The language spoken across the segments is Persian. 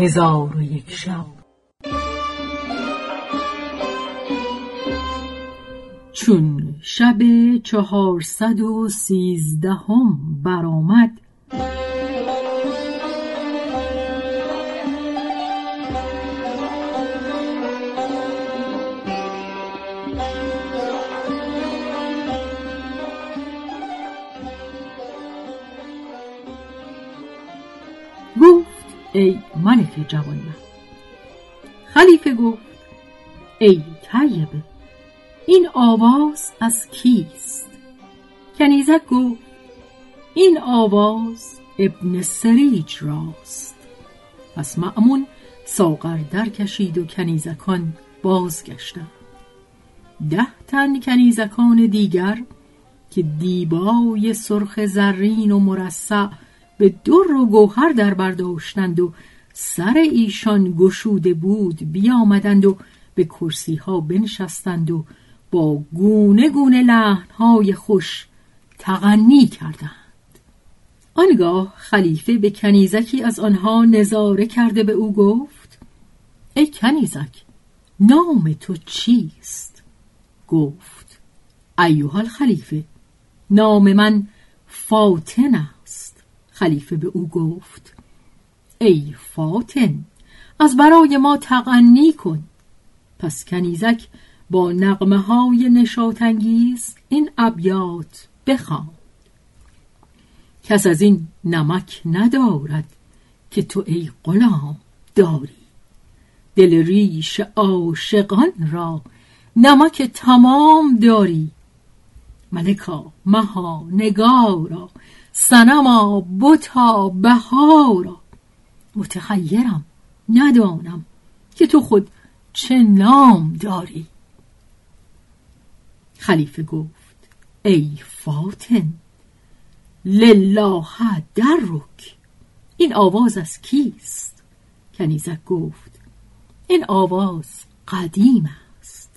هزار و یک شب. چون شب چهارصد و سیزدهم برآمد ای ملک جوانمرد خلیفه گفت ای طیبه این آواز از کیست؟ کنیزک گفت این آواز ابن سریج راست. پس معمون ساغر در کشید و کنیزکان بازگشتند. ده تن کنیزکان دیگر که دیبای سرخ زرین و مرصع به در و گوهر در برداشتند و سر ایشان گشوده بود بیامدند و به کرسی ها بنشستند و با گونه گونه لحنهای خوش تغنی کردند آنگاه خلیفه به کنیزکی از آنها نظاره کرده به او گفت ای کنیزک نام تو چیست؟ گفت ایوها خلیفه نام من فاطن خلیفه به او گفت ای فاتن از برای ما تغنی کن. پس کنیزک با نقمه های نشاتنگیز این ابیات بخوان. کس از این نمک ندارد که تو ای غلام داری. دل ریش عاشقان را نمک تمام داری. ملکا مها نگارا سنما بتا بهارا متخیرم ندانم که تو خود چه نام داری. خلیفه گفت ای فاتن لله درک. این آواز از کیست؟ کنیزک گفت این آواز قدیم است.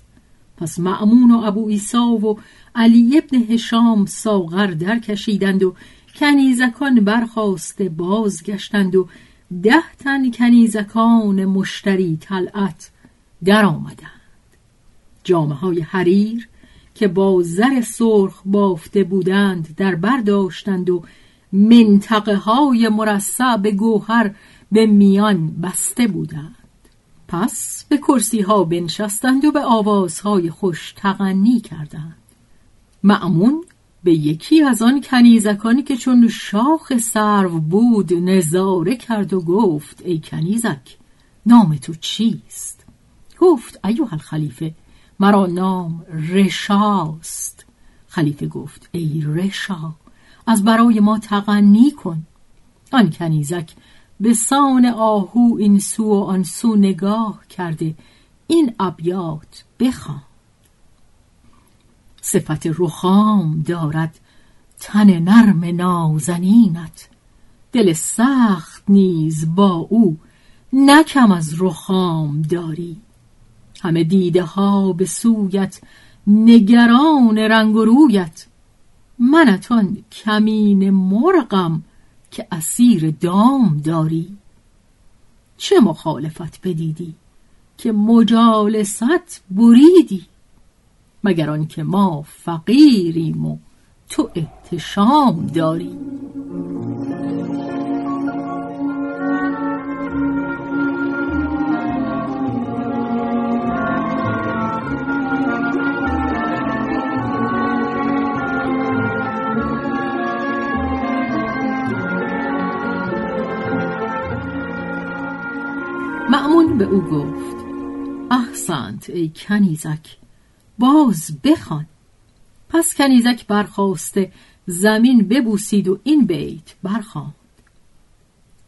پس معمون و ابو ایسا و علی ابن هشام ساغر در کشیدند و کنیزکان برخواسته بازگشتند و ده تن کنیزکان مشتری طلعت در آمدند جامعه های حریر که با زر سرخ بافته بودند در برداشتند و منطقه های مرصع به گوهر به میان بسته بودند. پس به کرسی ها بنشستند و به آوازهای خوش تغنی کردند. معمون به یکی از آن کنیزکانی که چون شاخ سرو بود نظاره کرد و گفت ای کنیزک نام تو چیست؟ گفت ایوه الخلیفه مرا نام رشاست خلیفه گفت ای رشا از برای ما تغنی کن. آن کنیزک به سان آهو این سو و آن سو نگاه کرده این ابیات بخوان. صفت رخام دارد تن نرم نازنینت. دل سخت نیز با او نکم از رخام داری. همه دیده ها به سویت نگران رنگ و رویت. منتان کمین مرغم که اسیر دام داری. چه مخالفت بدیدی که مجالست بریدی؟ مگر آنکه ما فقیریم و تو احتشام داری. معمون به او گفت احسنت ای کنیزک. باز بخوان. پس کنیزک برخواسته زمین ببوسید و این بیت برخواند.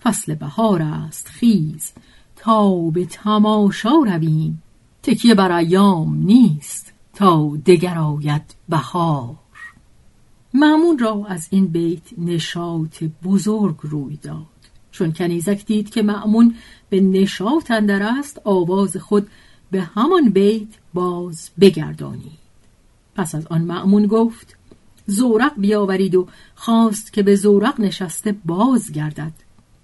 فصل بهار است خیز تا به تماشا رویم. تکیه بر ایام نیست تا دگر آید بهار. معمون را از این بیت نشاط بزرگ روی داد. چون کنیزک دید که معمون به نشاط اندر است آواز خود به همان بیت باز بگردانید پس از آن معمون گفت زورق بیاورید و خواست که به زورق نشسته باز گردد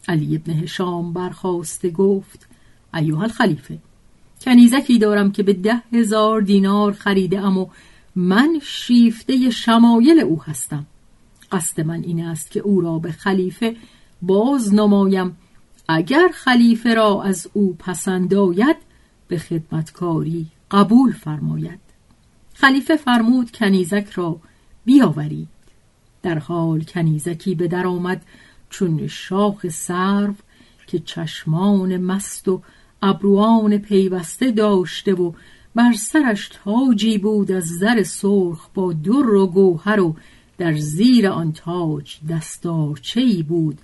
علی ابن هشام برخواسته گفت ایوه الخلیفه کنیزکی دارم که به ده هزار دینار خریده ام و من شیفته شمایل او هستم. قصد من این است که او را به خلیفه باز نمایم. اگر خلیفه را از او پسند آید به خدمتکاری قبول فرماید. خلیفه فرمود کنیزک را بیاورید. در حال کنیزکی به در آمد چون شاخ سرو که چشمان مست و ابروان پیوسته داشته و بر سرش تاجی بود از زر سرخ با در و گوهر و در زیر آن تاج دستارچه ای بود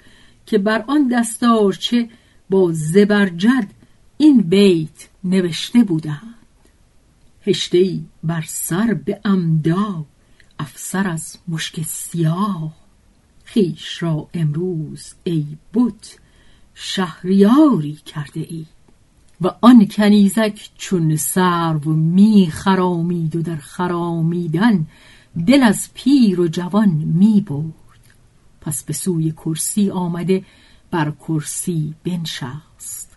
که بر آن دستارچه با زبرجد این بیت نوشته بودند. هشته بر سر به امدا افسر از مشک سیاه. خیش را امروز ای بت شهریاری کرده ای و آن کنیزک چون سرو می خرامید و در خرامیدن دل از پیر و جوان می برد پس به سوی کرسی آمده بر کرسی بنشست.